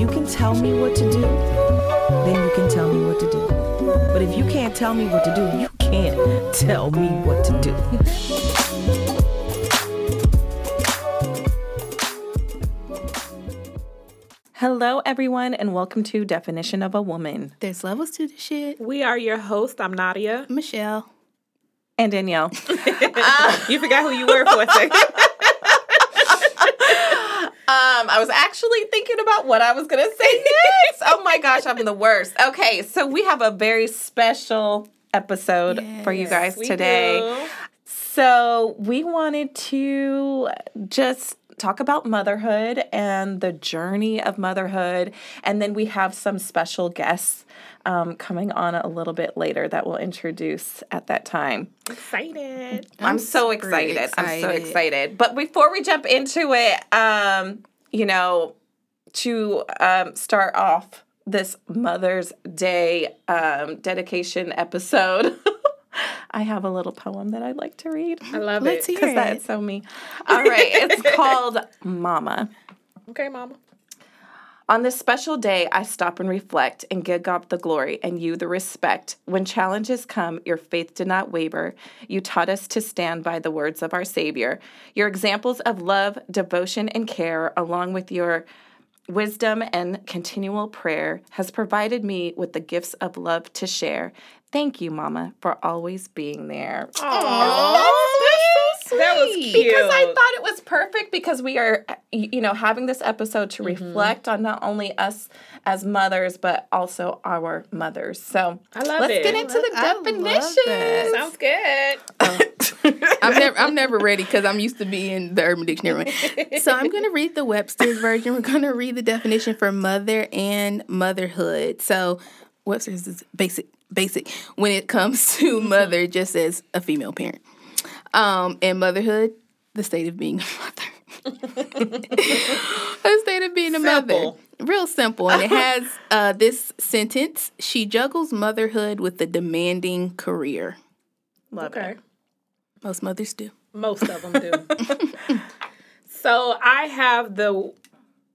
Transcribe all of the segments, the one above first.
you can tell me what to do, then you can tell me what to do. But if you can't tell me what to do, you can't tell me what to do. Hello, everyone, and welcome to Definition of a Woman. There's levels to the shit. We are your host. I'm Nadia. Michelle. And Danielle. You forgot who you were for a second. Um, I was actually thinking about what I was gonna say next. oh my gosh, I'm the worst. Okay, so we have a very special episode for you guys today. do. So we wanted to just talk about motherhood and the journey of motherhood, and then we have some special guests um, coming on a little bit later that we'll introduce at that time. Excited. I'm, so super excited. I'm so excited. excited. But before we jump into it, um, you know, to um, start off this Mother's Day um, dedication episode, I have a little poem that I'd like to read I love Let's it. hear because it. that's so me. All right, it's called Mama. Okay, mama. On this special day, I stop and reflect and give God the glory and you the respect. When challenges come, your faith did not waver. You taught us to stand by the words of our Savior. Your examples of love, devotion, and care, along with your wisdom and continual prayer, has provided me with the gifts of love to share. Thank you, Mama, for always being there. That was cute. Because I thought it was perfect because we are, you know, having this episode to Mm-hmm. reflect on not only us as mothers, but also our mothers. So I love let's it. get into the I love definitions. Sounds good. I'm never I'm never ready because I'm used to being the Urban Dictionary. so I'm gonna read the Webster's version. We're gonna read the definition for mother and motherhood. So Webster's is basic basic when it comes to mother, just as a female parent. Um, and motherhood, the state of being a mother. the state of being a mother. Real simple. And it has uh, this sentence She juggles motherhood with a demanding career. Love Okay. it. Most mothers do. Most of them do. so I have the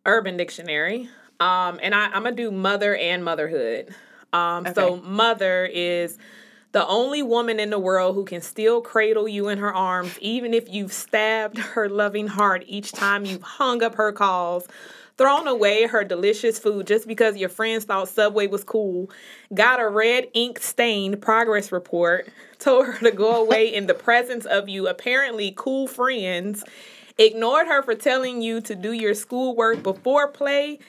Urban Dictionary, um, and I, I'm gonna do mother and motherhood. Um, So mother is the only woman in the world who can still cradle you in her arms, even if you've stabbed her loving heart each time you've hung up her calls. Thrown away her delicious food just because your friends thought Subway was cool, got a red ink stained progress report, told her to go away in the presence of you apparently cool friends, ignored her for telling you to do your schoolwork before play,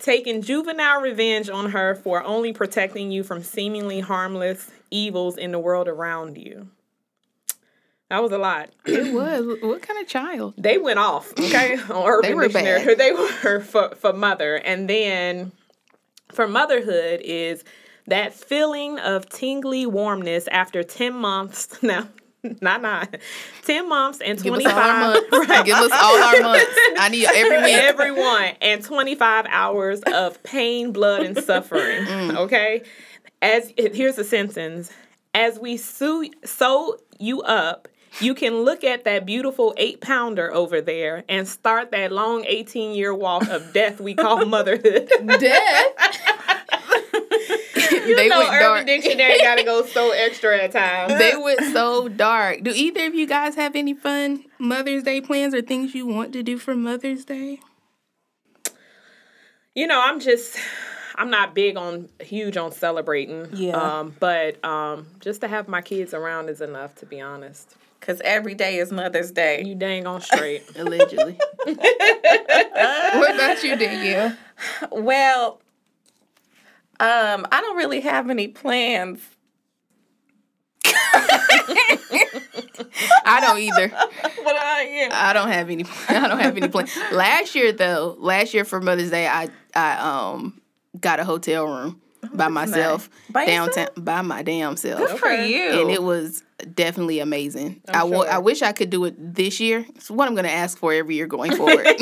taking juvenile revenge on her for only protecting you from seemingly harmless evils in the world around you. That was a lot. It was. What kind of child? They went off, okay, on Urban They were Dictionary. bad. They were for, for mother. And then for motherhood is that feeling of tingly warmness after 10 months. Now, not nine, 10 months and Give us 25 all our months. Give us all our months. I need every week. everyone and 25 hours of pain blood and suffering Mm. okay as here's a sentence as we sew, sew you up you can look at that beautiful eight pounder over there and start that long 18 year walk of death we call motherhood Death. you they know went urban dark. dictionary gotta go so extra at times They went so dark. Do either of you guys have any fun Mother's Day plans or things you want to do for Mother's Day? you know i'm just i'm not big on huge on celebrating Yeah. um but um just to have my kids around is enough to be honest Because every day is Mother's Day. you dang on straight Allegedly. what about you, Danielle? Well, um, I don't really have any plans. I don't either. But I am. I don't have any. I don't have any plans. Last year, though, last year for Mother's Day, I I um got a hotel room by myself By downtown yourself? by my damn self. Good for you. and it was definitely amazing. I wa- sure. I wish I could do it this year. It's what I'm going to ask for every year going forward. um,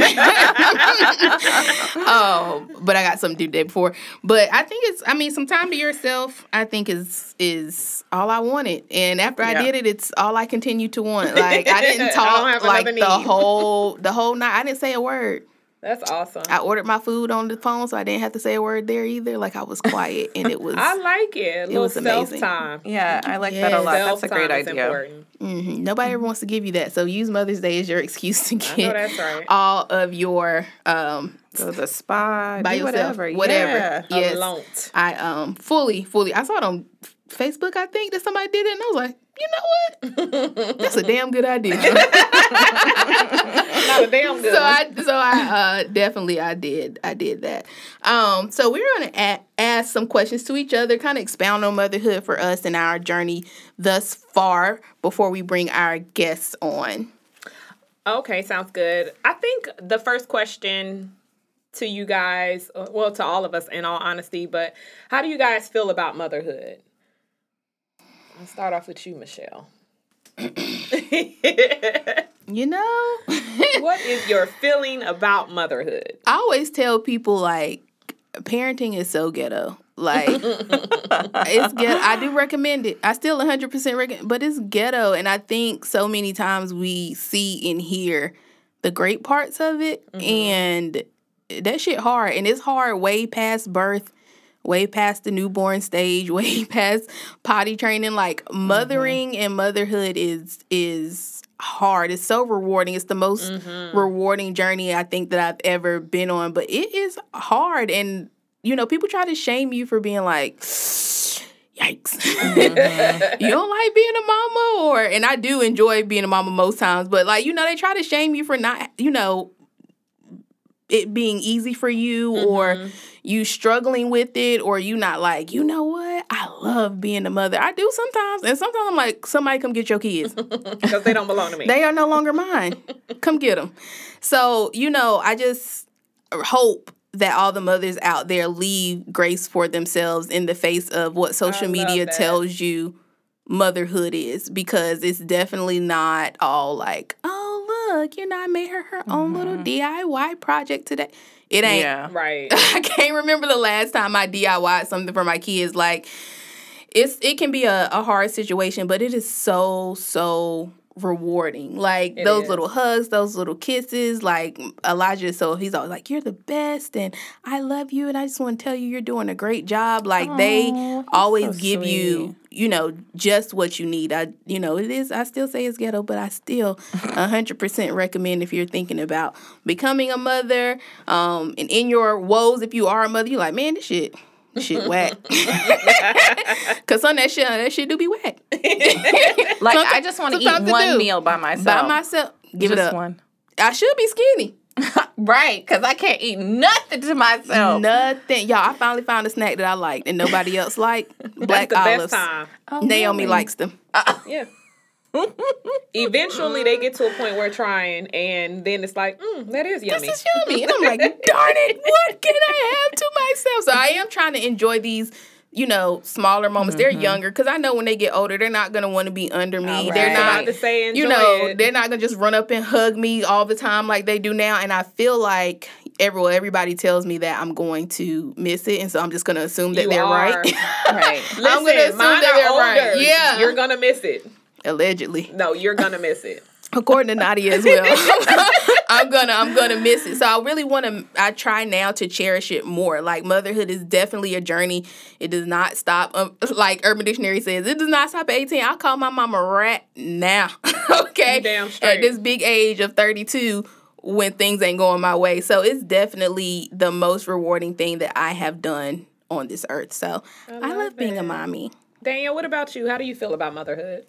but I got something to do day before. But I think it's. I mean, some time to yourself. I think is is all I wanted. And after I did it, it's all I continue to want. Like I I didn't talk have like the whole the whole night. I didn't say a word. That's awesome. I ordered my food on the phone, so I didn't have to say a word there either. Like I was quiet, and it was. I like it. A little was amazing. time. Yeah, I like that a Yes. lot. That's a great idea. important. Mhm. Nobody ever wants to give you that, so use Mother's Day as your excuse to get right. all of your um Go to the spa, by yourself, whatever. whatever. Yeah. Yes, Alone. I um fully, fully. I saw it on Facebook. I think that somebody did it, and I was like, you know what? That's a damn good idea. Not a damn good. so. I so I uh, definitely I did I did that. Um, so we're gonna a- ask some questions to each other, kind of expound on motherhood for us and our journey thus far before we bring our guests on. Okay, sounds good. I think the first question to you guys, uh, well, to all of us in all honesty, but how do you guys feel about motherhood? I'll start off with you, Michelle. You know, what is your feeling about motherhood? I always tell people like parenting is so ghetto. Like it's ghetto. I do recommend it. I still 100% recommend, but it's ghetto, and I think so many times we see and hear the great parts of it, mm-hmm. and that shit hard, and it's hard way past birth. Way past the newborn stage, way past potty training. Like mm-hmm. mothering and motherhood is is hard. It's so rewarding. It's the most mm-hmm. rewarding journey I think that I've ever been on. But it is hard, and you know, people try to shame you for being like, yikes. Mm-hmm. you don't like being a mama, or and I do enjoy being a mama most times, but like you know, they try to shame you for not, you know, it being easy for you or mm-hmm. you struggling with it or you not like you know what? I love being a mother. I do sometimes and sometimes i'm like somebody come get your kids. Because they don't belong to me. they are no longer mine. Come get them so you know i just hope that all the mothers out there leave grace for themselves in the face of what social media that. tells you motherhood is because it's definitely not all like oh look you know i made her her own little mm-hmm. diy project today it ain't Yeah. right. I can't remember the last time I DIYed something for my kids. Like it's it can be a, a hard situation, but it is so, so rewarding. Like It those is. little hugs, those little kisses. Like Elijah, so he's always like, You're the best and I love you and I just want to tell you you're doing a great job. Like they always so give you, you know, just what you need. I you know, it is I still say it's ghetto, but I still hundred percent recommend if you're thinking about becoming a mother, um, and in your woes, if you are a mother, you're like, man, this shit, shit whack. Cause some of that shit, that shit do be whack. Like I just want to eat one do. meal by myself. By myself, give just it up. one. I should be skinny. Right, because I can't eat nothing to myself. Nothing, y'all. I finally found a snack that I liked and nobody else liked. Black That's the olives. best time. Oh, Naomi really? likes them. Uh-uh. Yeah. Eventually, they get to a point where trying, and then it's like, mm, that is yummy. This is yummy. And I'm like, darn it, what can I have to myself? So I am trying to enjoy these, you know, smaller moments. They're younger because I know when they get older, they're not gonna want to be under me. All They're right. not say you know, it. they're not gonna just run up and hug me all the time like they do now. And I feel like everyone, everybody tells me that I'm going to miss it, and so I'm just gonna assume that You they're are. right. Right. Listen, I'm gonna assume that they're older. right. Yeah. You're gonna miss it. Allegedly. No, you're gonna miss it. according to Nadia as well. I'm gonna I'm gonna miss it. So I really want to. I try now to cherish it more. Like motherhood is definitely a journey. It does not stop. Um, like Urban Dictionary says, it does not stop at 18. I call my mama rat now. okay, damn at this big age of 32. When things ain't going my way. So it's definitely the most rewarding thing that I have done on this earth. So I love, love being a mommy. Danielle, what about you? How do you feel about motherhood?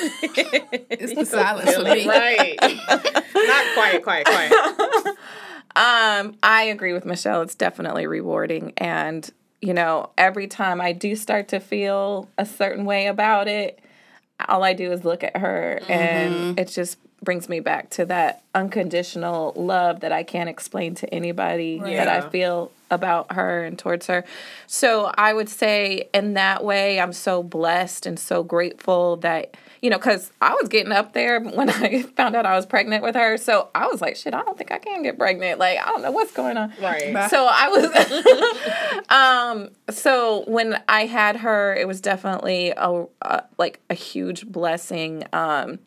It's the silence for me. right. Not quiet, quiet, quiet. Um, I agree with Michelle. It's definitely rewarding. And, you know, every time I do start to feel a certain way about it, all I do is look at her and it just brings me back to that unconditional love that I can't explain to anybody that I feel about her and towards her. So I would say in that way, I'm so blessed and so grateful that, you know, because I was getting up there when I found out I was pregnant with her. So I was like, shit, I don't think I can get pregnant. Like, I don't know what's going on. Right. So I was, um, so when I had her, it was definitely a, a like a huge blessing. Um,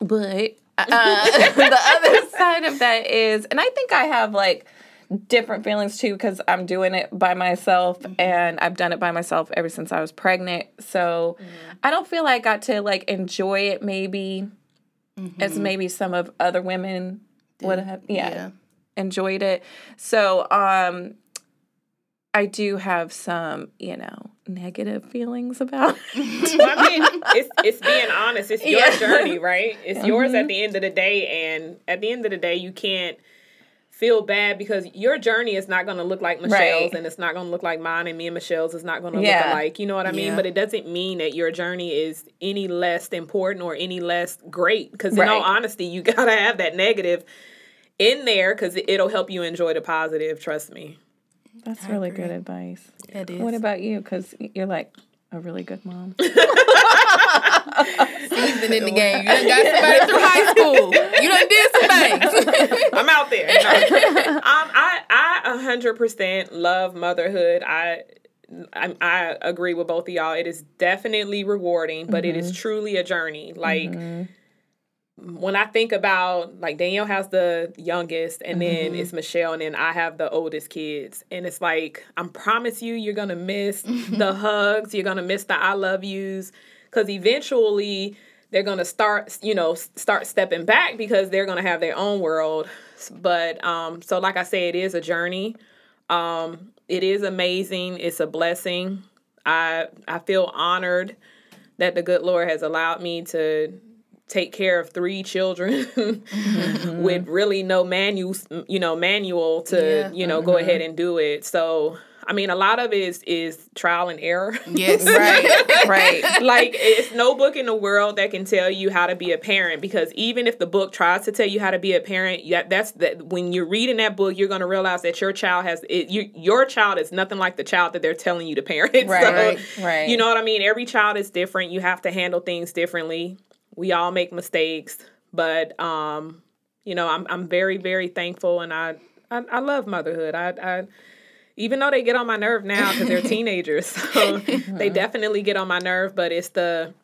but Uh, the other side of that is, and I think I have like different feelings too because I'm doing it by myself mm-hmm. and I've done it by myself ever since I was pregnant. So mm-hmm. I don't feel like I got to like enjoy it maybe mm-hmm. as maybe some of other women would have yeah, Yeah. enjoyed it. So um I do have some, you know, negative feelings about it. Well, I mean, it's it's being honest. It's your Yeah. journey, right? It's yours at the end of the day, and at the end of the day, you can't feel bad because your journey is not going to look like Michelle's, Right. and it's not going to look like mine, and me and Michelle's is not going to Yeah. look alike. You know what I mean? Yeah. But it doesn't mean that your journey is any less important or any less great. Because in all honesty, you gotta have that negative in there because it'll help you enjoy the positive. Trust me. That's really good advice. It is. What about you? Because you're like a really good mom. season in the game? You done got somebody through high school. You done did some things. I'm out there. No. um, I I a hundred percent love motherhood. I, I I agree with both of y'all. It is definitely rewarding, but it is truly a journey. Like when I think about like Danielle has the youngest, and then it's Michelle, and then I have the oldest kids, and it's like I promise you, you're gonna miss the hugs, you're gonna miss the I love yous, because eventually they're gonna start, you know, start stepping back because they're gonna have their own world. But um, so like I say, it is a journey. Um, it is amazing. It's a blessing. I I feel honored that the good Lord has allowed me to take care of three children with mm-hmm. really no manual, you know, manual to, Yeah. you know, go mm-hmm. ahead and do it. So, I mean, a lot of it is is trial and error. Yes. right, right. like it's no book in the world that can tell you how to be a parent because even if the book tries to tell you how to be a parent yeah that's that when you're reading that book you're going to realize that your child has it, you, your child is nothing like the child that they're telling you to parent Right, So, right, right. you know what i mean every child is different you have to handle things differently we all make mistakes but um you know i'm, I'm very very thankful and i i, I love motherhood i i even though they get on my nerve now because they're teenagers so they uh-huh. definitely get on my nerve but it's the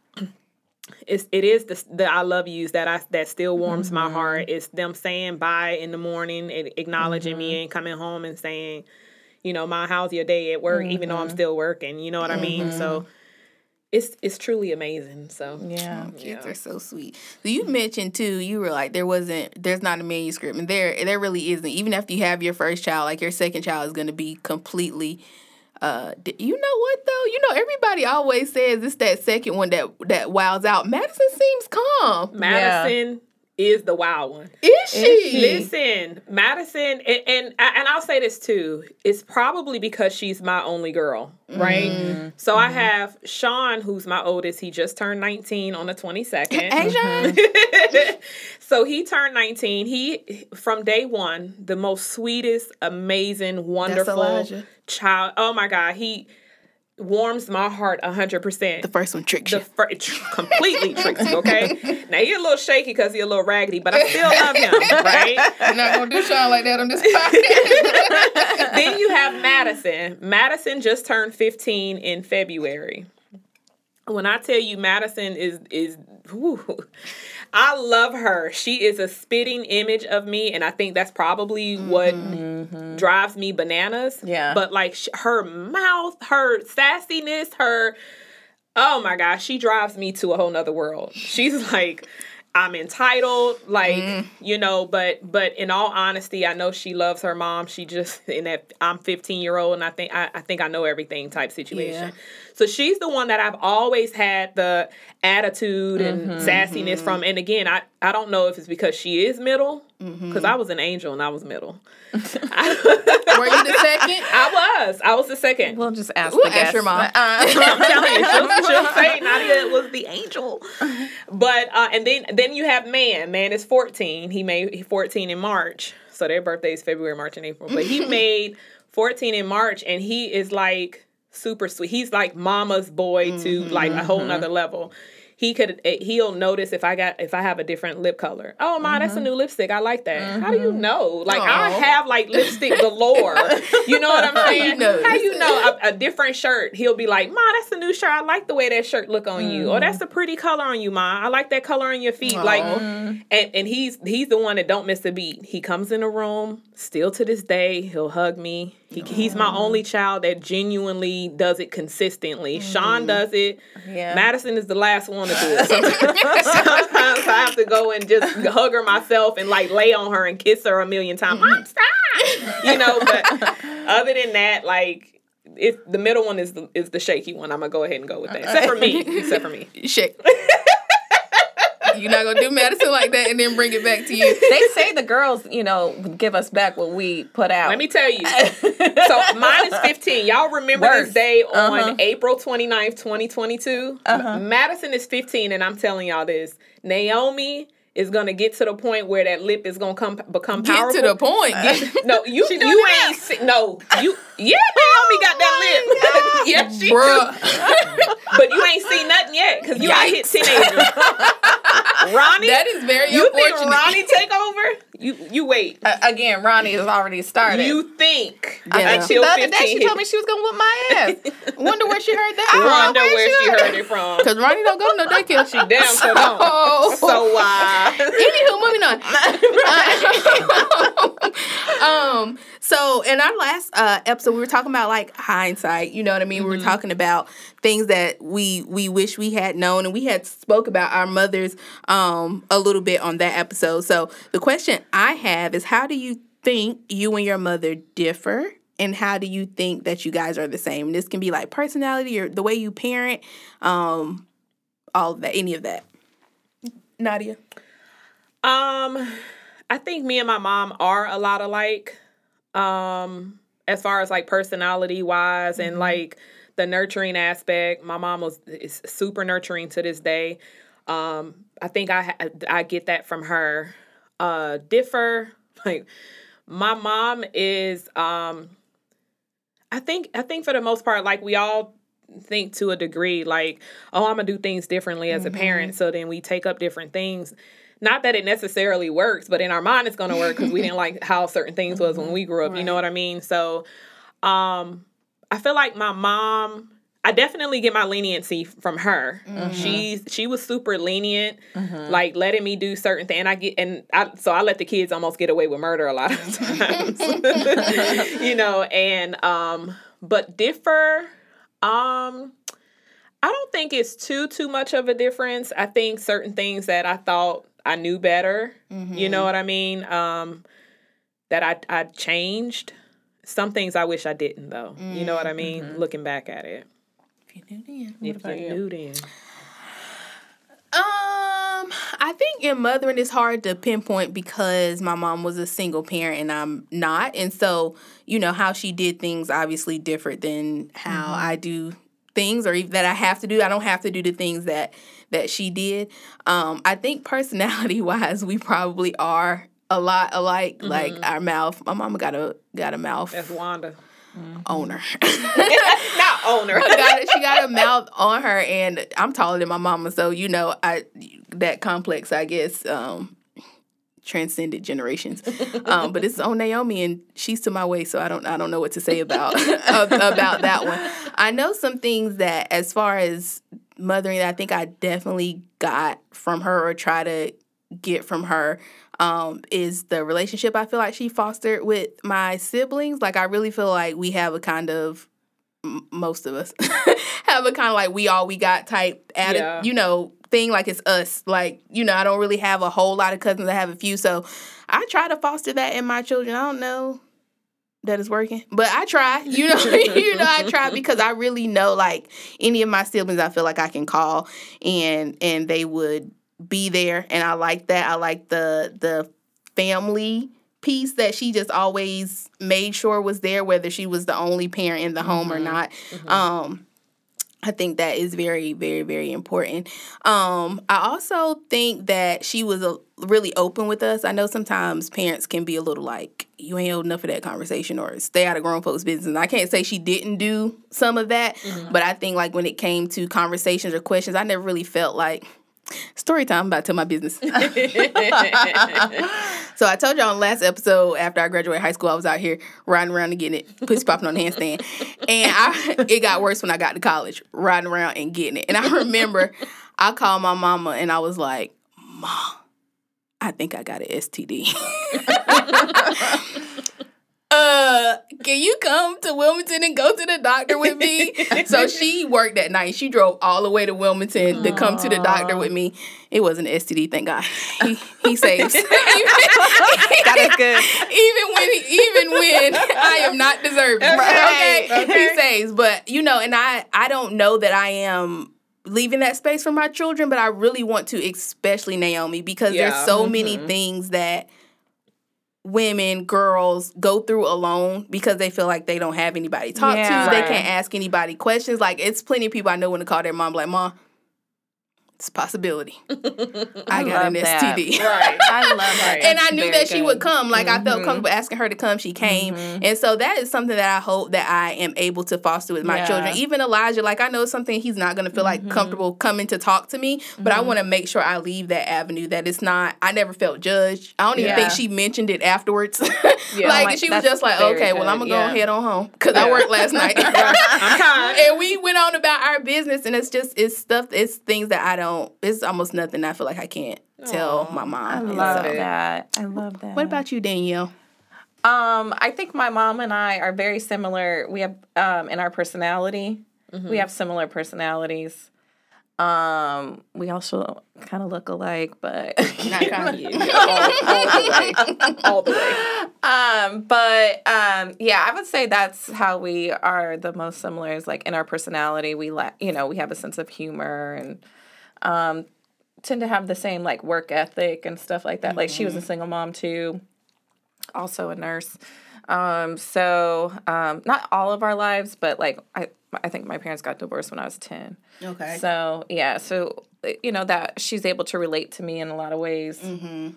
it's it is the the I love yous that I that still warms my mm-hmm. heart. It's them saying bye in the morning and acknowledging me mm-hmm. and coming home and saying, you know, my how's your day at work, even though I'm mm-hmm. still working. You know what I mean? So it's it's truly amazing. So Yeah. Kids are so sweet. So you mentioned too, you were like there wasn't there's not a manuscript and there there really isn't. Even after you have your first child, like your second child is gonna be completely uh you know what though? You know everybody always says it's that second one that that wows out. Madison seems calm. Madison is the wild one. Is she? Listen, Madison, and, and and I'll say this too. It's probably because she's my only girl, right? Mm-hmm. So I mm-hmm. have Sean, who's my oldest. He just turned nineteen on the twenty second. Hey, Sean. Mm-hmm. so he turned 19 he from day one the most sweetest amazing wonderful child oh my god he warms my heart 100% The first one tricked the you. tr- completely tricks you okay now you're a little shaky because you're a little raggedy but i still love him right You're not gonna do Sean like that on this podcast. then you have Madison. Madison just turned 15 in February. When I tell you Madison is is whew, I love her. She is a spitting image of me and I think that's probably what mm-hmm. Mm-hmm. drives me bananas. Yeah. But like sh- her mouth, her sassiness, her oh my gosh, she drives me to a whole nother world. She's like I'm entitled, like mm. you know, but but in all honesty, I know she loves her mom. She just in that I'm 15 year old, and I think I, I think I know everything type situation. So she's the one that I've always had the attitude and sassiness from. And again, I I don't know if it's because she is middle, because I was an angel and I was middle. Were you the second? I was, I was the second. We'll just ask We'll the ask your mom. Uh, I'm telling you, she'll, she'll say Nadia was the angel. But uh, and then then you have man. Man is 14. He made 14 in March. So their birthday is February, March, and April. But he made 14 in March, and he is like super sweet. He's like mama's boy to like a whole nother level. he could eh, he'll notice if I got if I have a different lip color. Oh my, that's a new lipstick. I like that. How do you know? Like I have like lipstick galore. you know what I'm saying? know? How you know a, a different shirt? He'll be like, Ma, that's a new shirt. I like the way that shirt look on you. Or that's a pretty color on you, Ma. I like that color on your feet. Like, and and he's he's the one that don't miss a beat. He comes in the room still to this day. He'll hug me. He, he's my only child that genuinely does it consistently. Mm. Sean does it. Yeah. Madison is the last one to do it. Sometimes, sometimes I have to go and just hug her myself and like lay on her and kiss her a million times. Mm-hmm. Mom, stop! You know, but other than that, like if the middle one is the is the shaky one, I'm gonna go ahead and go with that. Except for me. Except for me. Shit. You're not gonna do Madison like that and then bring it back to you. They say the girls, you know, give us back what we put out. Let me tell you. so mine is 15. Y'all remember Worse. this day on Uh-huh. April 29th, 2022? Uh-huh. Madison is 15, and I'm telling y'all this. Naomi is gonna get to the point where that lip is gonna come become Get powerful. to the point. No, you you ain't no you yeah Naomi got that oh lip yeah she. Bruh. but you ain't seen nothing yet because you ain't hit teenager. Ronnie, That is very you think. Ronnie take over? You you wait. Uh, again, Ronnie has already started. You think Yeah. until the other 15 day she told me she was gonna whoop my ass. Wonder where she heard that I from. wonder where she heard it from. Because Ronnie don't go to no daycare. She damn so don't. Oh. So uh Anywho, moving on. um, so in our last uh, episode, we were talking about like hindsight. You know what I mean? We were talking about things that we we wish we had known, and we had spoke about our mothers um, a little bit on that episode. So the question I have is, how do you think you and your mother differ? And how do you think that you guys are the same? This can be like personality or the way you parent, um, all of that, any of that. Nadia. Um, I think me and my mom are a lot alike. Um, as far as like personality wise and like the nurturing aspect, my mom was is super nurturing to this day. Um, I think I I get that from her. Uh, differ like my mom is. Um, I think I think for the most part, like we all think to a degree, like oh, I'm gonna do things differently as a parent. So then we take up different things not that it necessarily works, but in our mind it's gonna work because we didn't like how certain things was when we grew up. You know what I mean? So, um, I feel like my mom. I definitely get my leniency from her. She's she was super lenient, like letting me do certain things. And I get and I so I let the kids almost get away with murder a lot of times. you know, and um, but differ. Um, I don't think it's too too much of a difference. I think certain things that I thought I knew better, you know what I mean, um, that I I changed. Some things I wish I didn't though. You know what I mean? Looking back at it. If you knew then. What about then? Um, I think in mothering it's hard to pinpoint because my mom was a single parent and I'm not, and so you know how she did things obviously different than how I do things or even that I have to do. I don't have to do the things that that she did. Um, I think personality wise, we probably are a lot alike. Like our mouth, my mama got a got a mouth That's Wanda. owner. Not owner. got it. She got a mouth on her, and I'm taller than my mama, so you know, I that complex, I guess, um, transcended generations. Um, but it's on Naomi, and she's to my way, so I don't, I don't know what to say about about that one. I know some things that, as far as mothering, that I think I definitely got from her or try to get from her um, is the relationship I feel like she fostered with my siblings. Like I really feel like we have a kind of m- most of us have a kind of like we all we got type attitude, Yeah. you know, thing like it's us. Like, you know, I don't really have a whole lot of cousins. I have a few. So I try to foster that in my children. I don't know that is working, but I try. You know, you know, I try because I really know like any of my siblings I feel like I can call and and they would be there and I like that. I like the the family piece that she just always made sure was there whether she was the only parent in the home or not. Um I think that is very, very, very important. Um, I also think that she was a, really open with us. I know sometimes parents can be a little like, you ain't old enough for that conversation or stay out of grown folks' business. And I can't say she didn't do some of that, but I think like when it came to conversations or questions, I never really felt like, story time, I'm about to tell my business. So I told you on the last episode after I graduated high school, I was out here riding around and getting it, pussy popping on the handstand. And I it got worse when I got to college, riding around and getting it. And I remember I called my mama and I was like, Mom, I think I got an STD. Uh, can you come to Wilmington and go to the doctor with me? so she worked that night. She drove all the way to Wilmington to come to the doctor with me. It wasn't an STD, thank God. He he saves. That is good. even when even when I am not deserving. Okay, Okay, okay. he saves. But you know, and I I don't know that I am leaving that space for my children, but I really want to, especially Naomi, because Yeah. there's so many things that women, girls go through alone because they feel like they don't have anybody to talk Yeah. to. They can't ask anybody questions. Like it's plenty of people I know when to call their mom like, Mom, it's a possibility. I got an that. STD. right. I love that. and I knew very that she would come. Like I felt Mhm. comfortable asking her to come. She came, and so that is something that I hope that I am able to foster with my Yeah. children. Even Elijah, like I know it's something he's not going to feel like comfortable coming to talk to me, but I want to make sure I leave that avenue. That it's not. I never felt judged. I don't even Yeah. think she mentioned it afterwards. Yeah. like, Like, she was just like, very okay, well I'm gonna yeah. go head on home because I worked last night. And we went on about our business, and it's just it's stuff. It's things that I don't. It's almost nothing. I feel like I can't tell my mom. I love so- that. I love that. What about you, Danielle? Um, I think my mom and I are very similar. We have um in our personality. We have similar personalities. Um, we also kind of look alike, but Not kind of all, all the way. All the way. um, but um, yeah, I would say that's how we are the most similar. Is like in our personality, we la- you know, we have a sense of humor and um, tend to have the same like work ethic and stuff like that. Like she was a single mom too, also a nurse. Um, so um, not all of our lives, but like I, I think my parents got divorced when I was ten. Okay. So yeah, so you know that she's able to relate to me in a lot of ways. Mm-hmm.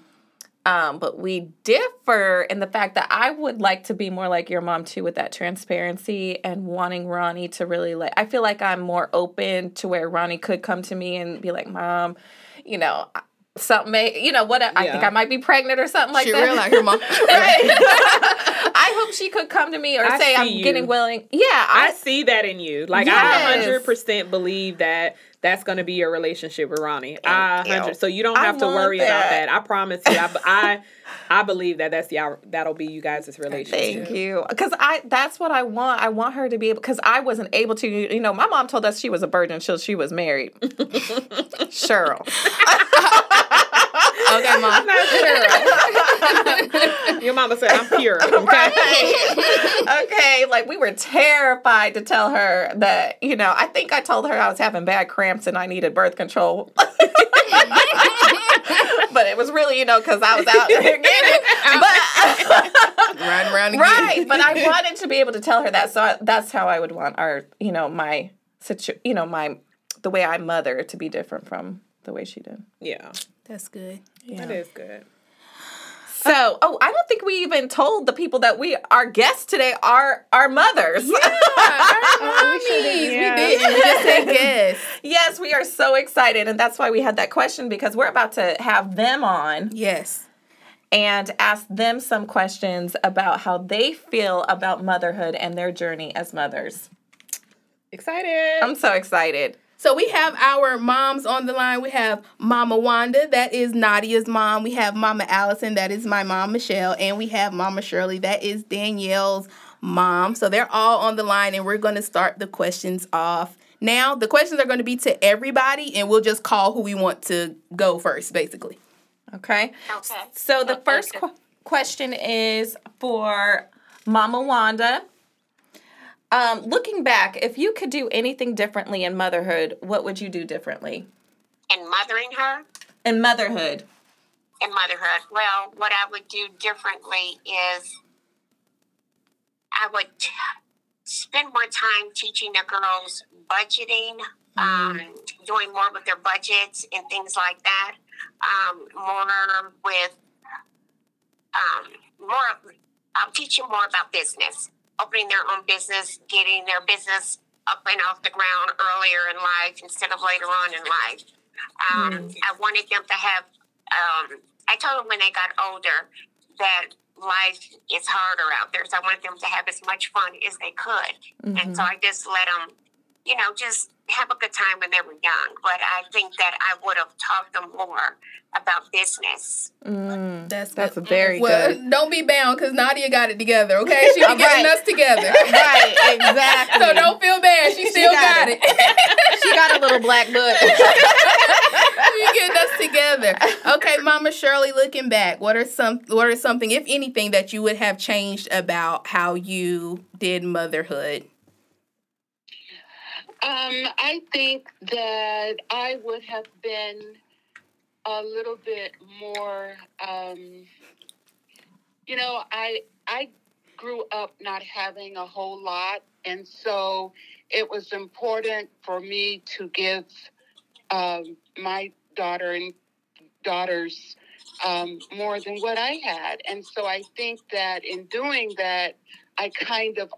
Um, but we differ in the fact that I would like to be more like your mom too, with that transparency and wanting Ronnie to really like. I feel like I'm more open to where Ronnie could come to me and be like, "Mom, you know." Something, may, you know, what I think I might be pregnant or something like she that. real like her mom. right. I hope she could come to me or I say I'm you. getting willing. Yeah, I I see that in you. Like I hundred percent believe that that's going to be your relationship with Ronnie. I hundred. So you don't I have to want worry about that. that. I promise you. I, I I believe that that's the that'll be you guys' relationship. Thank you. Because I that's what I want. I want her to be able because I wasn't able to, you know, my mom told us she was a virgin until she was married. Cheryl. okay, mom. Sure. Your mama said I'm pure. Okay. Right. okay. Like we were terrified to tell her that, you know, I think I told her I was having bad cramps and I needed birth control. but it was really, you know, because I was out there getting it. But Riding around again. right but i wanted to be able to tell her that so I, that's how i would want our you know my situ you know my the way i mother to be different from the way she did Yeah, That's good. That is good. so oh i don't think we even told the people that we our guests today are our mothers Oh, we Yeah. did. We just said yes. yes we are so excited and that's why we had that question because we're about to have them on Yes. and ask them some questions about how they feel about motherhood and their journey as mothers Excited. i'm so excited So we have our moms on the line. We have Mama Wanda, that is Nadia's mom. We have Mama Allison, that is my mom, Michelle. And we have Mama Shirley, that is Danielle's mom. So they're all on the line, and we're going to start the questions off. Now, the questions are going to be to everybody, and we'll just call who we want to go first, basically. Okay. Okay. So the first qu- question is for Mama Wanda. Um, looking back, if you could do anything differently in motherhood, what would you do differently? In mothering her In motherhood. in motherhood. Well, what I would do differently is I would t- spend more time teaching the girls budgeting, um, doing more with their budgets and things like that. Um, more with um, more. I'll teach you more about business, opening their own business, getting their business up and off the ground earlier in life instead of later on in life. Um, I wanted them to have. Um, I told them when they got older that life is harder out there, so I wanted them to have as much fun as they could, and so I just let them, you know, just have a good time when they were young. But I think that I would have taught them more about business. Mm, that's That's good. very well, good. don't be bound because Nadia got it together. Okay, she be getting Right. us together. Right, exactly. So don't feel bad. She still got got, it. it. She got a little black book. we getting us together. Okay, Mama Shirley, looking back, what are some what are something, if anything, that you would have changed about how you did motherhood? Um, I think that I would have been a little bit more. Um, you know, I I grew up not having a whole lot, and so it was important for me to give um, my daughter and daughters um, more than what I had, and so I think that in doing that, I kind of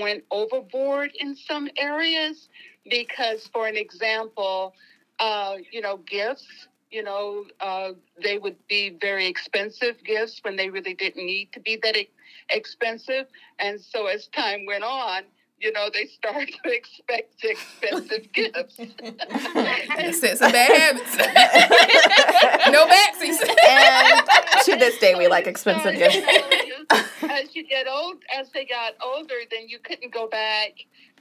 went overboard in some areas because for an example uh, you know gifts you know uh, they would be very expensive gifts when they really didn't need to be that e- expensive and so as time went on you know they started to expect expensive gifts Set some bad habits. no backsies. and to this day, we like expensive gifts. you know, you- as you get old, as they got older, then you couldn't go back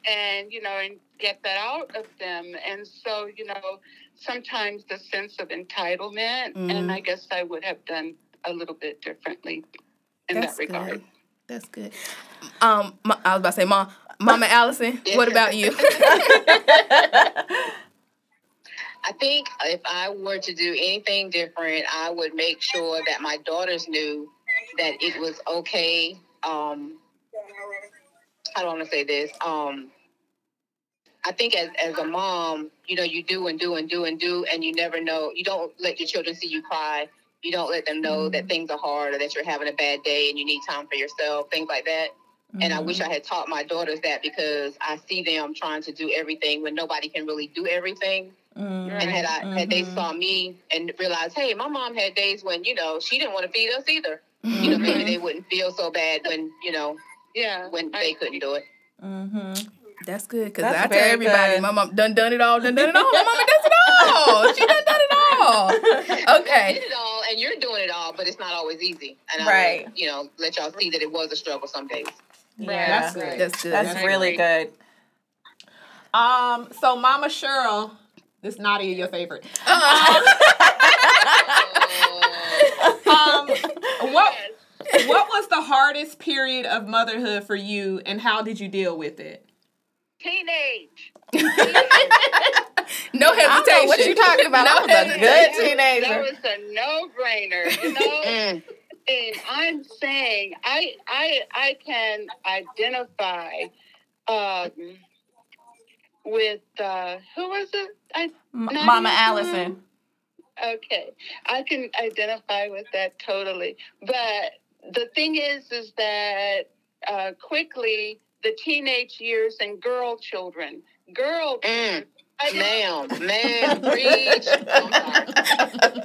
and you know and get that out of them. And so you know, sometimes the sense of entitlement, Mhm. and I guess I would have done a little bit differently in That's that regard. good. That's good. Um, Ma- I was about to say, Mom, Mama Allison, what about you? I think if I were to do anything different, I would make sure that my daughters knew that it was okay. Um, I don't want to say this. Um, I think as, as a mom, you know, you do and do and do and do, and you never know. You don't let your children see you cry. You don't let them know that mm-hmm. things are hard or that you're having a bad day and you need time for yourself, things like that. And I wish mm-hmm. I had taught my daughters that because I see them trying to do everything when nobody can really do everything. Mm-hmm. And had I had they saw me and realized, hey, my mom had days when you know she didn't want to feed us either. You know, maybe they wouldn't feel so bad when you know Yeah, when I they couldn't do it. Mm-hmm. That's good because I tell everybody, good. my mom done done it all, done done it all. My mama does it all. She done done it all. I Okay. did it all, and you're doing it all, but it's not always easy. And I Right. would, you know, let y'all see that it was a struggle some days. Yeah, That's good. That's good. that's really good. Um, so Mama Cheryl, this Nadia your favorite. Um, what what was the hardest period of motherhood for you, and how did you deal with it? teenage. no hesitation. I don't know what you talking about. No I was a hesitation. good That was a no-brainer, you know. Mm. and I'm saying I I I can identify um, with uh, who was it? I M- Nadia, Mama? Allison. okay, I can identify with that totally. But the thing is, is that uh, quickly the teenage years and girl children, girl, Mm. Ma'am, ma'am, preach. I'm sorry.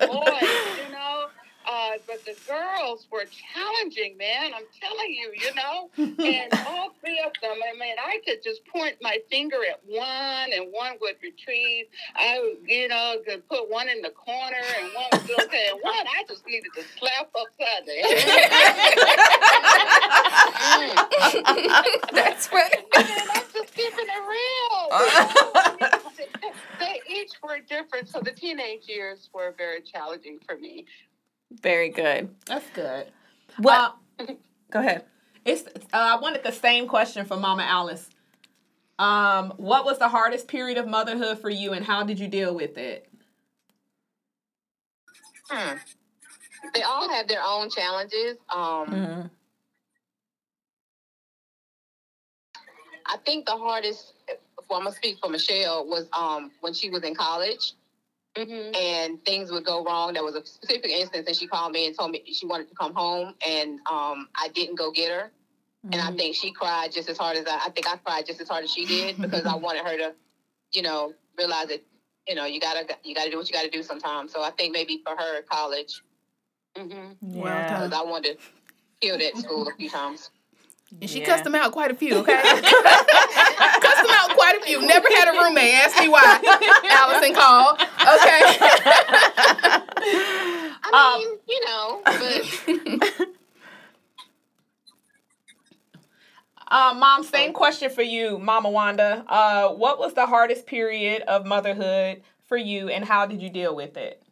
boys, you know. Uh, but the girls were challenging, man. I'm telling you, you know. And all three of them, I mean, I could just point my finger at one, and one would retrieve. I, would, you know, could put one in the corner, and one would be okay. And one, I just needed to slap upside the head. That's funny. Man, I'm just keeping it real. they each were different, so the teenage years were very challenging for me. Very good. That's good. Well, Uh, Go ahead. it's uh, I wanted the same question from Mama Alice. Um, what was the hardest period of motherhood for you, and how did you deal with it? Hmm. They all have their own challenges. Um, Mhm. I think the hardest well, I'm gonna speak for Michelle. Was um when she was in college Mm-hmm. and things would go wrong. There was a specific instance, and she called me and told me she wanted to come home, and um I didn't go get her. And Mm-hmm. I think she cried just as hard as I. I think I cried just as hard as she did because I wanted her to, you know, realize that you know you gotta you gotta do what you gotta do sometimes. So I think maybe for her college, Mm-hmm. Yeah. because I wanted to kill that school a few times. And she Yeah. cussed them out quite a few, okay? cussed him out quite a few. Never had a roommate. Ask me why. Allison called. Okay. I mean, you know, but Uh, Mom, same question for you, Mama Wanda. Uh, what was the hardest period of motherhood for you, and how did you deal with it?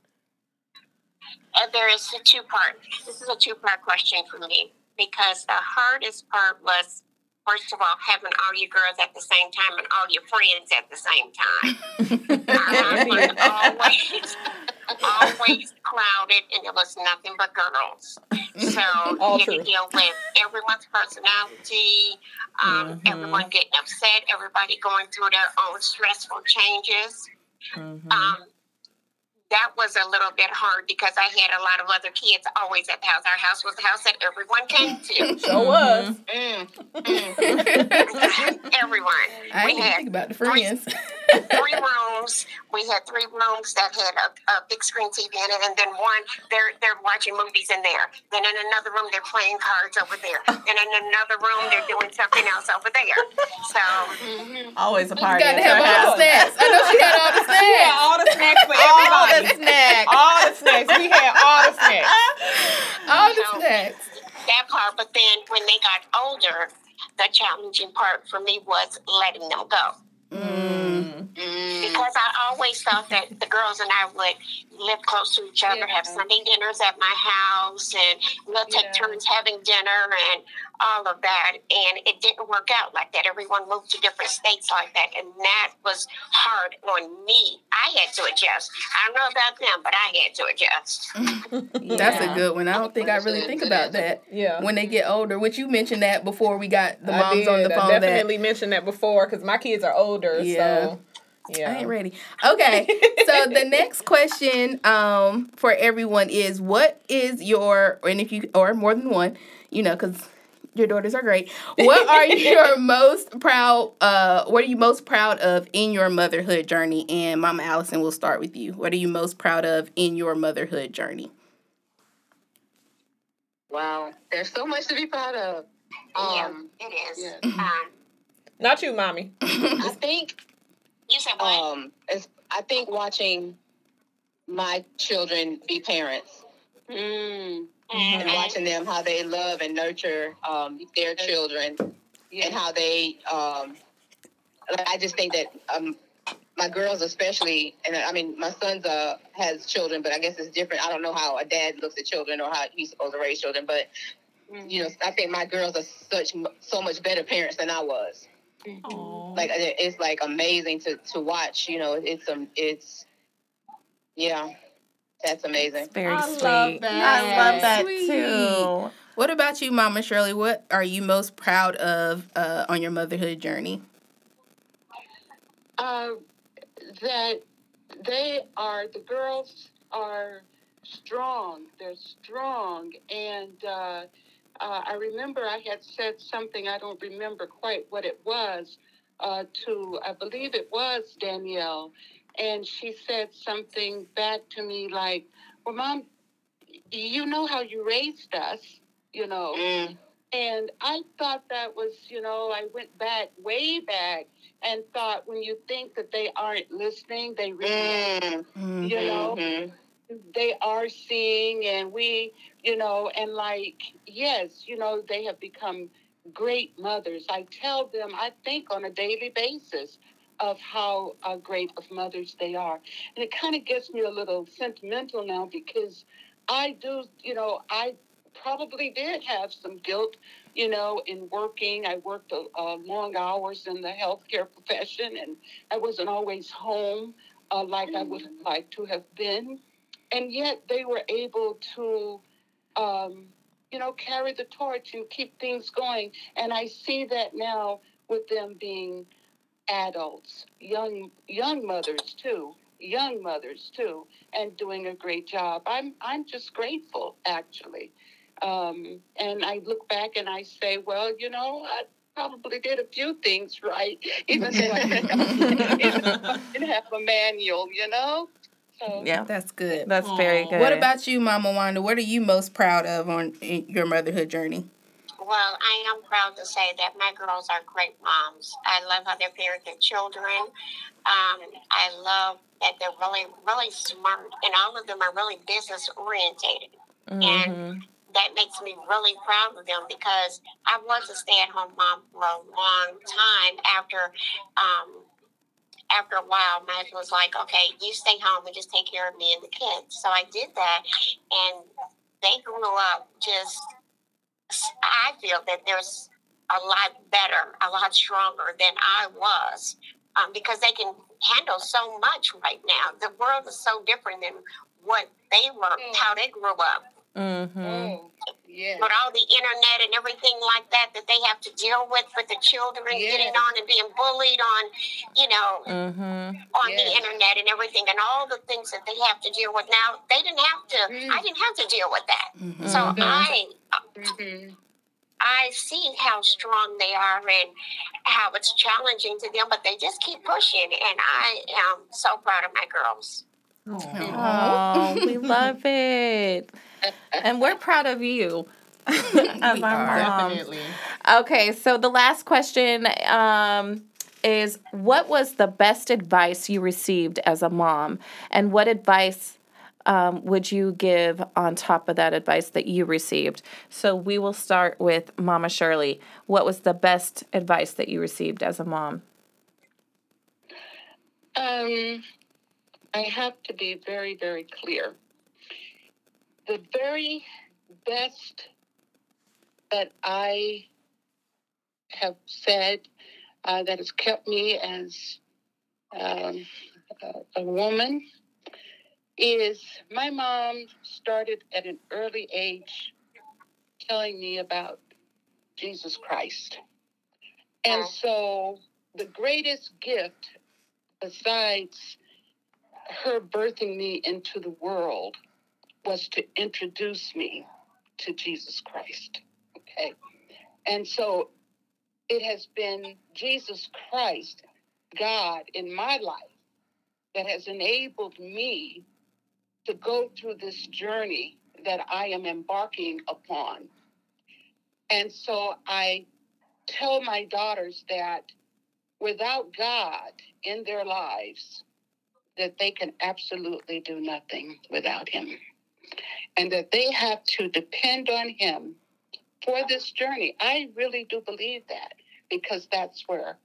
Uh, there is a two part. This is a two part question for me because the hardest part was, first of all, having all your girls at the same time and all your friends at the same time. Was always, always clouded, and it was nothing but girls. So you had to deal with everyone's personality, um, everyone getting upset, everybody going through their own stressful changes Mhm. um, that was a little bit hard because I had a lot of other kids always at the house. Our house was the house that everyone came to. Sure was. mm, mm, everyone. I we didn't had think about the friends. three rooms. We had three rooms that had a, a big screen TV in it, and then one they're they're watching movies in there. Then in another room they're playing cards over there. And in another room they're doing something else over there. So Always a You party. got to at have your all the house. snacks. I know she had all the We had snacks. all the snacks for everybody. The snacks. all the snacks. We had all the snacks. All the snacks. that part. But then when they got older, the challenging part for me was letting them go. Mm. because I always thought that the girls and I would live close to each other, have Sunday dinners at my house, and we'll take Yeah. turns having dinner and all of that. And it didn't work out like that. Everyone moved to different states like that, and that was hard on me. I had to adjust. I don't know about them, but I had to adjust. That's a good one. I don't think I really think about that Yeah. when they get older. Which you mentioned that before we got the I moms did. on the phone. I phone. That definitely mentioned that before because my kids are older. Yeah. So, yeah. I ain't ready. Okay. so the next question um for everyone is what is your and if you or more than one, you know, cuz your daughters are great. What are your most proud uh what are you most proud of in your motherhood journey? And Mama Allison will start with you. What are you most proud of in your motherhood journey? Wow, there's so much to be proud of. Um, yeah, it is. yeah. Um, Not you, mommy. I think you said what? um, it's, I think watching my children be parents Mm. And Mhm. watching them how they love and nurture um, their children and how they um, i just think that um, my girls especially and I mean my son's uh has children but I guess it's different. I don't know how a dad looks at children or how he's supposed to raise children but you know I think my girls are such so much better parents than I was. Like it's like amazing to to watch you know it's um it's yeah that's amazing Very I sweet. love that. I love that Sweet. too. What about you, Mama Shirley? What are you most proud of uh, on your motherhood journey? uh, that they are the girls are strong. They're strong, and uh, uh, I remember I had said something. I don't remember quite what it was. Uh, to I believe it was Danielle, and she said something back to me like, "Well, Mom, you know how you raised us, you know." mm. And I thought that was, you know, I went back, way back, and thought when you think that they aren't listening, they really, Mm. Mm. you know, Mhm. they are seeing, and we, you know, and like, yes, you know, they have become great mothers. I tell them, I think on a daily basis of how uh, great of mothers they are. And it kind of gets me a little sentimental now because I do, you know, I probably did have some guilt, you know, in working. I worked uh, uh, long hours in the healthcare profession and I wasn't always home uh, like I would have liked to have been. And yet they were able to, um, you know, carry the torch and keep things going. And I see that now with them being adults, young young mothers too, young mothers too, and doing a great job. I'm I'm just grateful actually. Um, and I look back and I say, well, you know, I probably did a few things right, even though I didn't have a manual, you know. So Yeah, That's good. that's very good. What about you, Mama Wanda? What are you most proud of on in your motherhood journey? Well, I am proud to say that my girls are great moms. I love how they parent their children. Um, I love that they're really, really smart, and all of them are really business orientated. And Mhm. that makes me really proud of them because I was a stay at home mom for a long time after um, after a while my husband was like, Okay, you stay home and just take care of me and the kids. So I did that and they grew up just I feel that there's a lot better, a lot stronger than I was. Um, because they can handle so much right now. The world is so different than what they were, how they grew up Mm-hmm. oh, yeah. but all the internet and everything like that that they have to deal with with the children getting on and being bullied on, you know, Mhm. on the internet and everything and all the things that they have to deal with now. They didn't have to. Mm. I didn't have to deal with that. Mm-hmm. So Mhm. I hmm I see how strong they are and how it's challenging to them, but they just keep pushing. And I am so proud of my girls. Oh, we love it. And we're proud of you as We our are. mom. Definitely. Okay, so the last question um, is what was the best advice you received as a mom? And what advice um, would you give on top of that advice that you received? So we will start with Mama Shirley. What was the best advice that you received as a mom? Um, I have to be very, very clear. The very best that I have said uh, that has kept me as um, a, a woman is my mom started at an early age telling me about Jesus Christ. And so the greatest gift besides her birthing me into the world was to introduce me to Jesus Christ. Okay. And so it has been Jesus Christ, God in my life, that has enabled me to go through this journey that I am embarking upon. And so I tell my daughters that without God in their lives, that they can absolutely do nothing without Him. And that they have to depend on Him for this journey. I really do believe that because that's where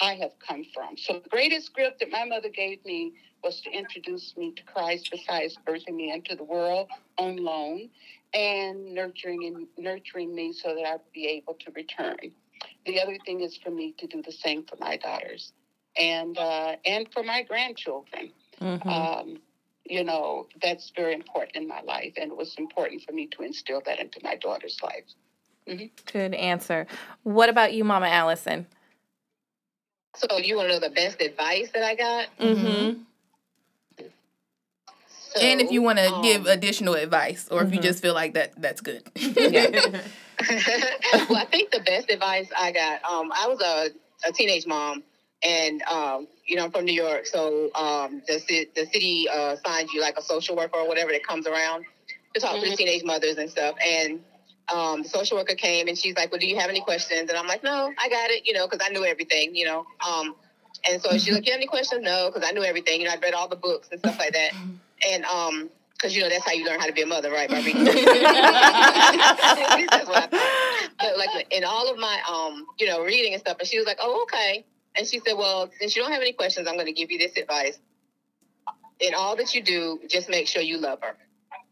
I have come from. So the greatest gift that my mother gave me was to introduce me to Christ besides birthing me into the world on loan and nurturing and nurturing me so that I'd be able to return. The other thing is for me to do the same for my daughters and uh, and for my grandchildren. Mhm. Um, you know, that's very important in my life, and it was important for me to instill that into my daughter's life. Good answer. What about you, Mama Allison? So you want to know the best advice that I got? Mm-hmm. So, and if you want to um, give additional advice, or if you Mhm. just feel like that, that's good. well, I think the best advice I got, um, I was a, a teenage mom, and um, you know, I'm from New York, so um, the the city uh, signs you like a social worker or whatever that comes around to talk to the Mhm. teenage mothers and stuff. And um, the social worker came, and she's like, "Well, do you have any questions?" And I'm like, "No, I got it," you know, because I knew everything, you know. Um, and so she's like, "You have any questions?" No, because I knew everything. You know, I'd read all the books and stuff like that. And um, because you know that's how you learn how to be a mother, right, Barbie? that's what I thought. But like in all of my um, you know, reading and stuff, and she was like, "Oh, okay." And she said, "Well, since you don't have any questions, I'm going to give you this advice. In all that you do, just make sure you love her."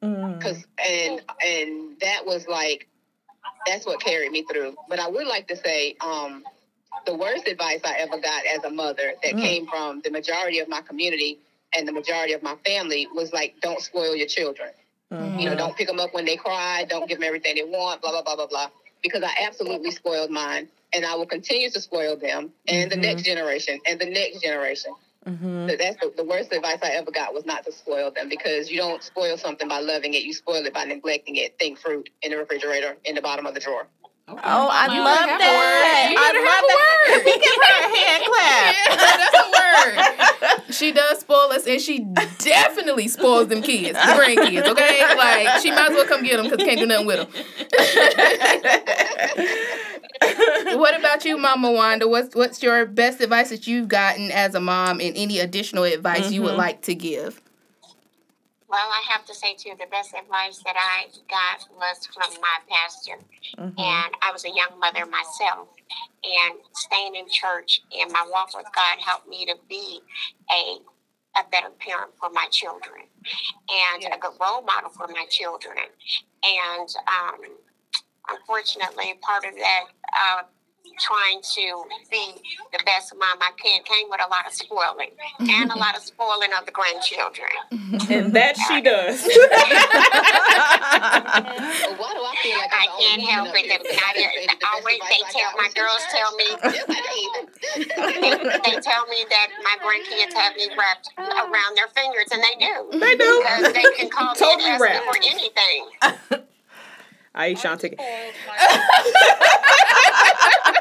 Mm. Cause and and that was like that's what carried me through. But I would like to say, um, the worst advice I ever got as a mother that Mm. came from the majority of my community and the majority of my family was like, don't spoil your children. Mhm. You know, don't pick them up when they cry. Don't give them everything they want. Blah blah blah blah blah. Because I absolutely spoiled mine, and I will continue to spoil them and the next generation and the next generation. Mm-hmm. So That's the, the worst advice I ever got was not to spoil them because you don't spoil something by loving it. You spoil it by neglecting it. Think fruit in the refrigerator in the bottom of the drawer. Oh, I You love that. word. You I love that. Yeah, We give her a hand clap. that's a word. She does spoil us, and she definitely spoils them kids, the grandkids. Okay, like she might as well come get them because can't do nothing with them. what about you, Mama Wanda? What's what's your best advice that you've gotten as a mom, and any additional advice you would mm-hmm. like to give? Well, I have to say too, the best advice that I got was from my pastor, and I was a young mother myself. And staying in church and my walk with God helped me to be a a better parent for my children and a good role model for my children. And um, unfortunately, part of that. Uh, Trying to be the best mom I can came with a lot of spoiling and a lot of spoiling of the grandchildren. And that she does. But why do I feel like I can't help it. up that say that the always they tell my girls tell me Yes, they tell me that my grandkids have me wrapped around their fingers, and they do. They do. Because they can call me Totally and ask me wrapped. for anything. I Shanti.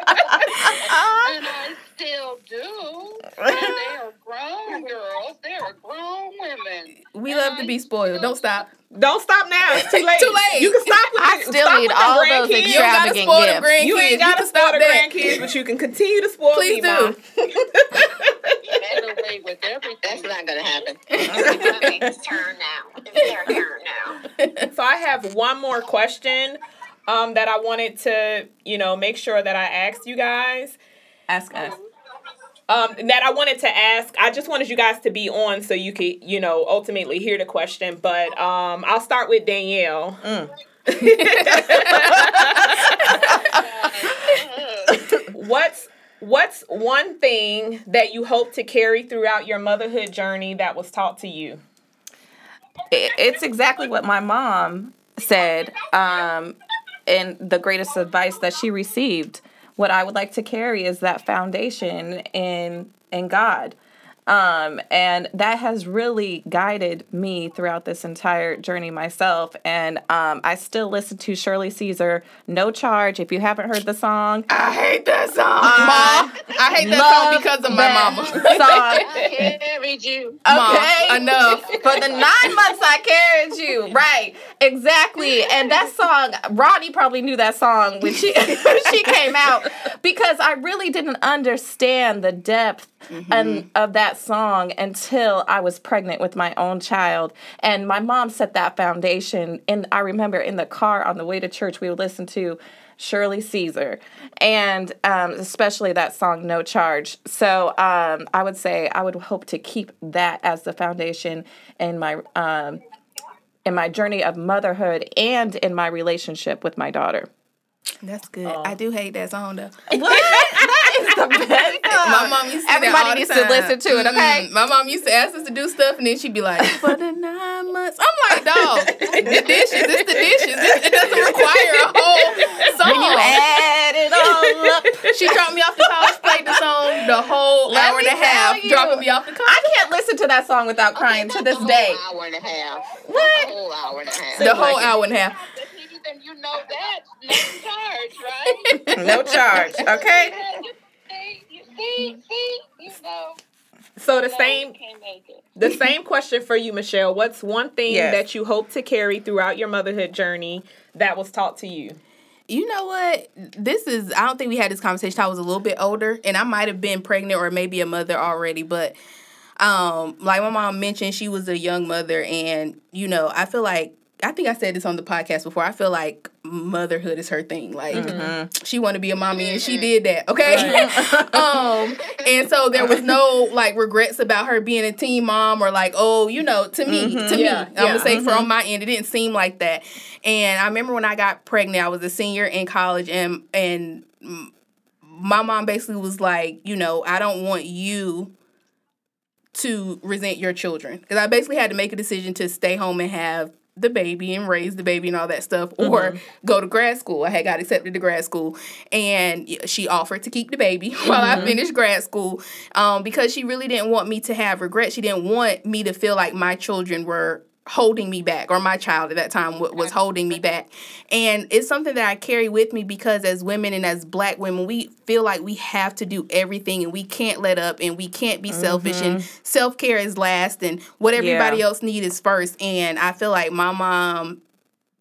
And I still do. And they are grown girls. They are grown women. We love to be spoiled. Don't stop. Don't stop now. It's too late. Too late. You can stop with I still stop need all those grandkids. You don't gotta Extravagant spoil the gifts. grandkids. You ain't got gotta spoil stop the grandkids, but you can continue to spoil me. Please me, do. Mom. Get away with everything. That's not gonna happen. It's turn now. It's their turn now. So I have one more question um, that I wanted to, you know, make sure that I asked you guys. Ask us. Um, that I wanted to ask. I just wanted you guys to be on so you could, you know, ultimately hear the question. But um, I'll start with Danielle. what's what's one thing that you hope to carry throughout your motherhood journey that was taught to you? it- it's exactly what my mom said um, and the greatest advice that she received what i would like to carry is that foundation in in god um, and that has really guided me throughout this entire journey myself and um, i still listen to shirley caesar no charge if you haven't heard the song I hate that song, I Mom. I hate that song because of my that mama. song I carried you. Mom, Okay. enough. For the nine months I carried you. Right. Exactly. And that song, Ronnie probably knew that song when she when she came out because I really didn't understand the depth and of that song until I was pregnant with my own child. And my mom set that foundation. And I remember in the car on the way to church, we would listen to Shirley Caesar, and um, especially that song "No Charge." So um, I would say I would hope to keep that as the foundation in my um, in my journey of motherhood and in my relationship with my daughter. That's good. I do hate that song though. What? My mom used to sing that all Everybody needs to listen to it, okay? Mm-mm. My mom used to ask us to do stuff, and then she'd be like, "For the nine months," I'm like, "Dog, the dishes, it's the dishes. It, it doesn't require a whole song." When you add it all up, she dropped me off the couch, played the song the whole Let hour and a half, you. dropping me off the couch. I can't listen to that song without crying to this day. whole hour and a half. What? The whole hour and a half. The whole hour and a half. Then you know that. No charge, right? No charge, okay? You see, see, see, you know. So the No, same you can't make it. the same question for you, Michelle. What's one thing Yes. that you hope to carry throughout your motherhood journey that was taught to you? You know what? This is, I don't think we had this conversation. I was a little bit older, and I might have been pregnant or maybe a mother already, but um, like my mom mentioned, she was a young mother, and you know, I feel like I think I said this on the podcast before. I feel like motherhood is her thing. Like mm-hmm. she wanted to be a mommy, and she did that. Okay. um, and so there was no like regrets about her being a teen mom or like, oh, you know, to me, mm-hmm. to Yeah, me, I'm gonna say for on mm-hmm. my end, it didn't seem like that. And I remember when I got pregnant, I was a senior in college, and and my mom basically was like, you know, I don't want you to resent your children because I basically had to make a decision to stay home and have the baby and raise the baby and all that stuff, or go to grad school. I had got accepted to grad school, and she offered to keep the baby while I finished grad school, um, because she really didn't want me to have regret. She didn't want me to feel like my children were holding me back or my child at that time w- was holding me back and it's something that i carry with me because as women and as black women we feel like we have to do everything and we can't let up and we can't be selfish and mm-hmm. self-care is last and what everybody Yeah. else needs is first and i feel like my mom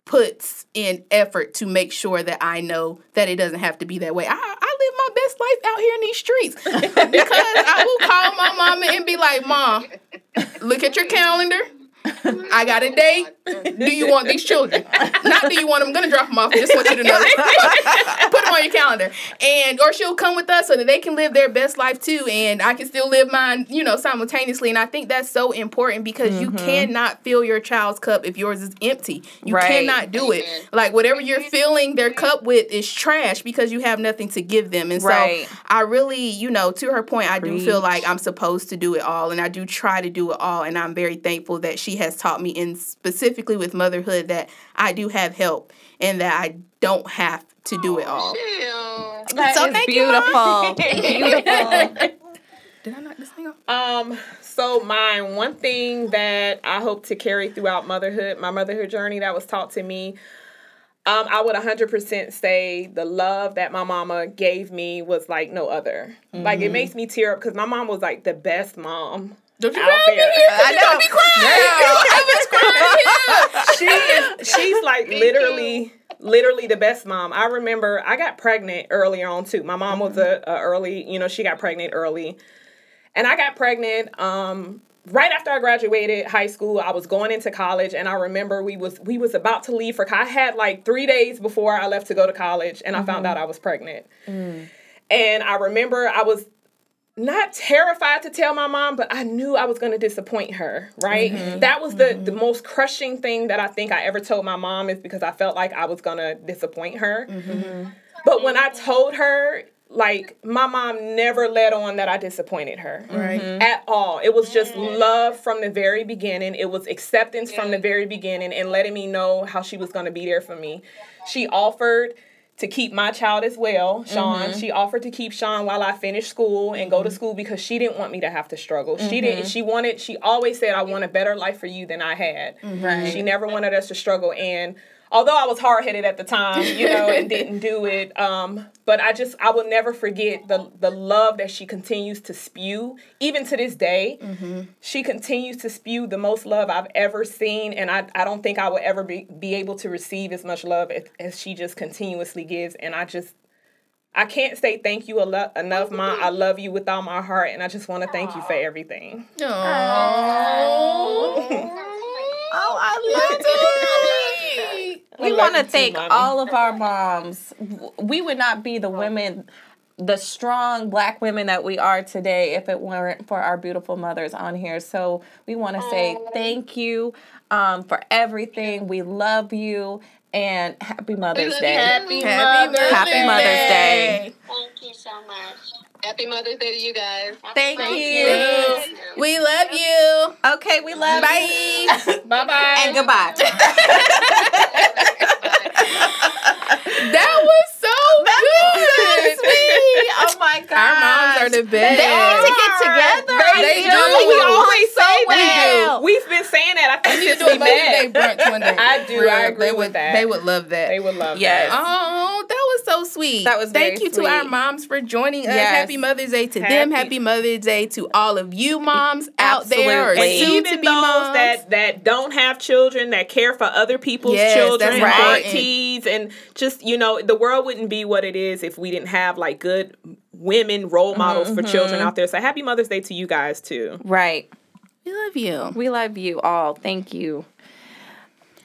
puts in effort to make sure that I know that it doesn't have to be that way. I, I live my best life out here in these streets because I will call my mama and be like, Mom, look at your calendar. I got a date. Do you want these children? Not do you want them? I'm gonna drop them off. I just want you to know. Put them on your calendar, and or she'll come with us so that they can live their best life too, and I can still live mine, you know, simultaneously. And I think that's so important because you mm-hmm. cannot fill your child's cup if yours is empty. You Right. cannot do it. Like whatever you're filling their cup with is trash because you have nothing to give them. And Right. so I really, you know, to her point, I do feel like I'm supposed to do it all, and I do try to do it all. And I'm very thankful that she has taught me, and specifically with motherhood, that I do have help and that I don't have to do it all. Yeah. That So is thank you, beautiful. beautiful. Did I knock this thing off? Um, so mine, one thing that I hope to carry throughout motherhood, my motherhood journey that was taught to me, um, I would 100% say the love that my mama gave me was like no other. Like it makes me tear up because my mom was like the best mom Don't you out grab me there. here? I know. Be quiet. she is she's like literally literally the best mom. I remember i got pregnant earlier on too. My mom was a, a early you know she got pregnant early. And i got pregnant um right after i graduated high school. I was going into college and i remember we was we was about to leave for i had like three days before i left to go to college and i found out i was pregnant. And i remember i was not terrified to tell my mom, but I knew I was going to disappoint her, right? Mm-hmm. That was the mm-hmm. the most crushing thing that I think I ever told my mom is because I felt like I was going to disappoint her. Mm-hmm. But when I told her, like my mom never let on that I disappointed her. Right. At all. It was just love from the very beginning. It was acceptance from the very beginning and letting me know how she was going to be there for me. She offered to keep my child as well, Sean. Mm-hmm. She offered to keep Sean while I finished school and go to mm-hmm. school because she didn't want me to have to struggle. She didn't mm-hmm. she wanted she always said I want a better life for you than I had. Right. She never wanted us to struggle and although I was hard headed at the time, you know, and didn't do it, um, but I just I will never forget the the love that she continues to spew, even to this day. She continues to spew the most love I've ever seen, and I, I don't think I will ever be, be able to receive as much love as, as she just continuously gives. And I just I can't say thank you a lo- enough, Mom. I love you with all my heart, and I just want to thank you for everything. Oh, I love it. We want to thank Mommy. all of our moms. We would not be the women, the strong black women that we are today if it weren't for our beautiful mothers on here. So we want to say thank you um, for everything. We love you and happy Mother's Day. Happy, Happy Mother's Happy Mother's Day. Thank you so much. Happy Mother's Day to you guys. Thank Thank you. We love you. Okay, we love you. Bye. Bye bye. And goodbye. That was so good. Sweet. Oh my god. Our moms are the best. They need to get together. They, They do. do. We always So say that. well. We've been saying that. I think We need to do a we Mother's Day brunch one day. I do. Real, I agree they with would, that. They would love that. They would love Yes. that. Oh, that was so sweet. That was Thank very you to our moms for joining us. Yes. Happy Mother's Day to them. Happy- Happy Mother's Day to all of you moms out there or soon even to be those moms. that that don't have children that care for other people's Yes, children right. aunties and just you know the world wouldn't be what it is if we didn't have like good women role mm-hmm, models for children mm-hmm. out there so happy mother's day to you guys too Right. we love you. We love you all. Thank you.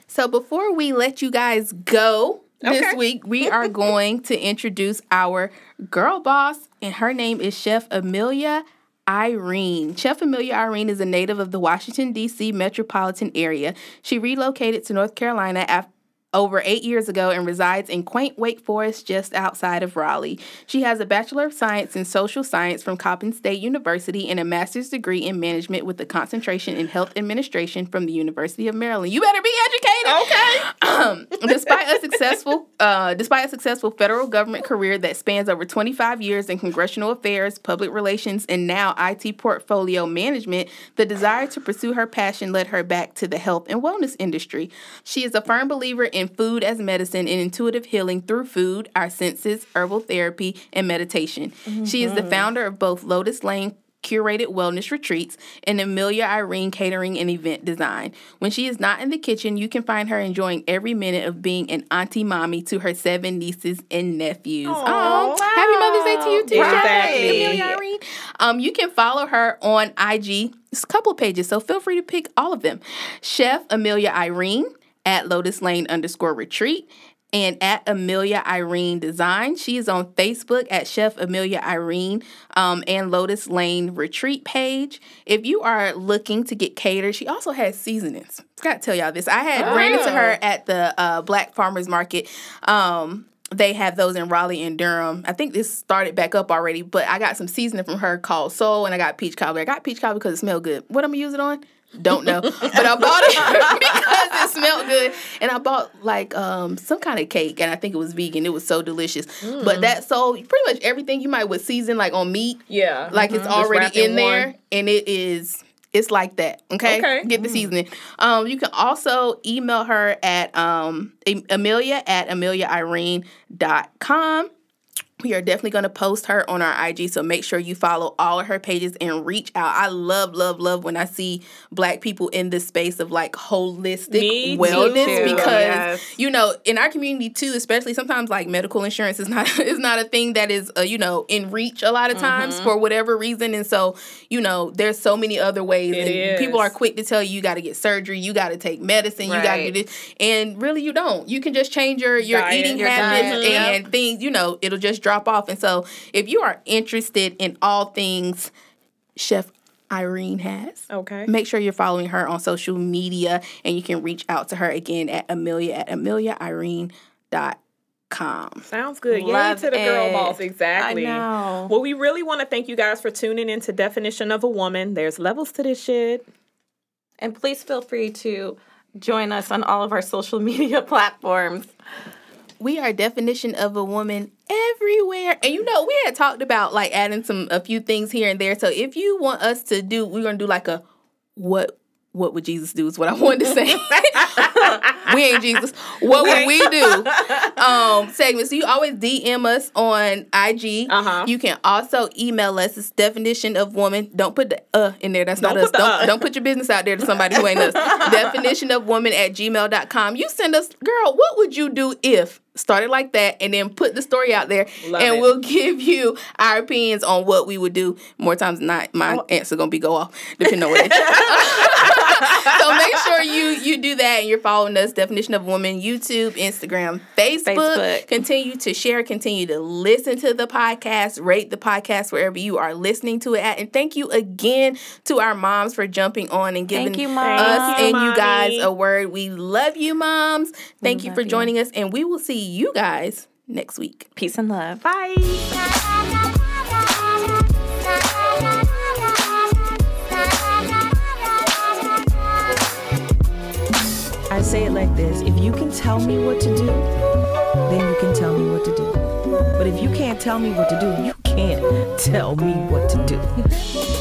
So before we let you guys go this Okay. week, we are going to introduce our girl boss, and her name is Chef Amelia Irene. Chef Amelia Irene is a native of the Washington, D.C. metropolitan area. She relocated to North Carolina after over eight years ago and resides in quaint Wake Forest just outside of Raleigh. She has a Bachelor of Science in Social Science from Coppin State University and a master's degree in management with a concentration in health administration from the University of Maryland. You better be educated! Okay. Um, despite a successful, uh, despite a successful federal government career that spans over 25 years in congressional affairs, public relations, and now IT portfolio management, the desire to pursue her passion led her back to the health and wellness industry. She is a firm believer in food as medicine and intuitive healing through food, our senses, herbal therapy, and meditation. She is the founder of both Lotus Lane curated wellness retreats, and Amelia Irene catering and event design. When she is not in the kitchen, you can find her enjoying every minute of being an auntie mommy to her seven nieces and nephews. Oh, wow. happy Mother's Day to you too, Exactly. Amelia Irene. Um, you can follow her on IG. It's a couple pages, so feel free to pick all of them. Chef Amelia Irene at Lotus Lane underscore retreat and at Amelia Irene Design. She is on Facebook at Chef Amelia Irene um, and Lotus Lane Retreat page. If you are looking to get catered, she also has seasonings. Got to tell y'all this. I had ran into her at the uh, Black Farmers Market. Um, they have those in Raleigh and Durham. I think this started back up already, but I got some seasoning from her called Soul, and I got peach cobbler. I got peach cobbler because it smelled good. What I'm gonna use it on? Don't know, but I bought it because it smelled good, and I bought like um some kind of cake, and I think it was vegan. It was so delicious. But that so pretty much everything you might would season like on meat, Yeah. like it's Mhm. Just already in in there, and it is. It's like that. Okay. Okay. Get the seasoning. Um, you can also email her at um Amelia at AmeliaIrene.com. We are definitely going to post her on our IG, so make sure you follow all of her pages and reach out. I love, love, love when I see black people in this space of like holistic Me wellness too. because Yes. you know in our community too, especially sometimes like medical insurance is not is not a thing that is uh, you know in reach a lot of times Mm-hmm. for whatever reason, and so you know there's so many other ways, It and people are quick to tell you you got to get surgery, you got to take medicine, you got to do this, and really you don't. You can just change your your Diet. eating Your habits diet, and things. You know it'll just drop off, and so if you are interested in all things Chef Irene has. Okay. Make sure you're following her on social media and you can reach out to her again at Amelia at AmeliaIrene.com. Sounds good. Yay Love to the girl it. boss. Exactly. I know. Well, we really want to thank you guys for tuning into Definition of a Woman. There's levels to this shit. And please feel free to join us on all of our social media platforms. We are definition of a woman everywhere. And you know, we had talked about like adding some a few things here and there. So if you want us to do, we're gonna do like a what what would Jesus do is what I wanted to say. we ain't Jesus. What would we do? Um, segment. So you always DM us on IG. Uh-huh. You can also email us. It's definition of woman. Don't put the uh in there. That's Don't not us. Don't, uh. don't put your business out there to somebody who ain't us. definition of woman at gmail.com. You send us, girl, what would you do if? Start it like that and then put the story out there Love and it. we'll give you our opinions on what we would do. More times than not, my Oh. answer gonna be go off, depending on what it is. so make sure you you do that and you're following us definition of woman youtube instagram facebook. Facebook. continue to share continue to listen to the podcast rate the podcast wherever you are listening to it at and thank you again to our moms for jumping on and giving you, us Thank and you, you guys a word we love you moms thank you love for you. joining us and we will see you guys next week Peace and love. Bye. Say it like this if you can tell me what to do, then you can tell me what to do. But if you can't tell me what to do, you can't tell me what to do.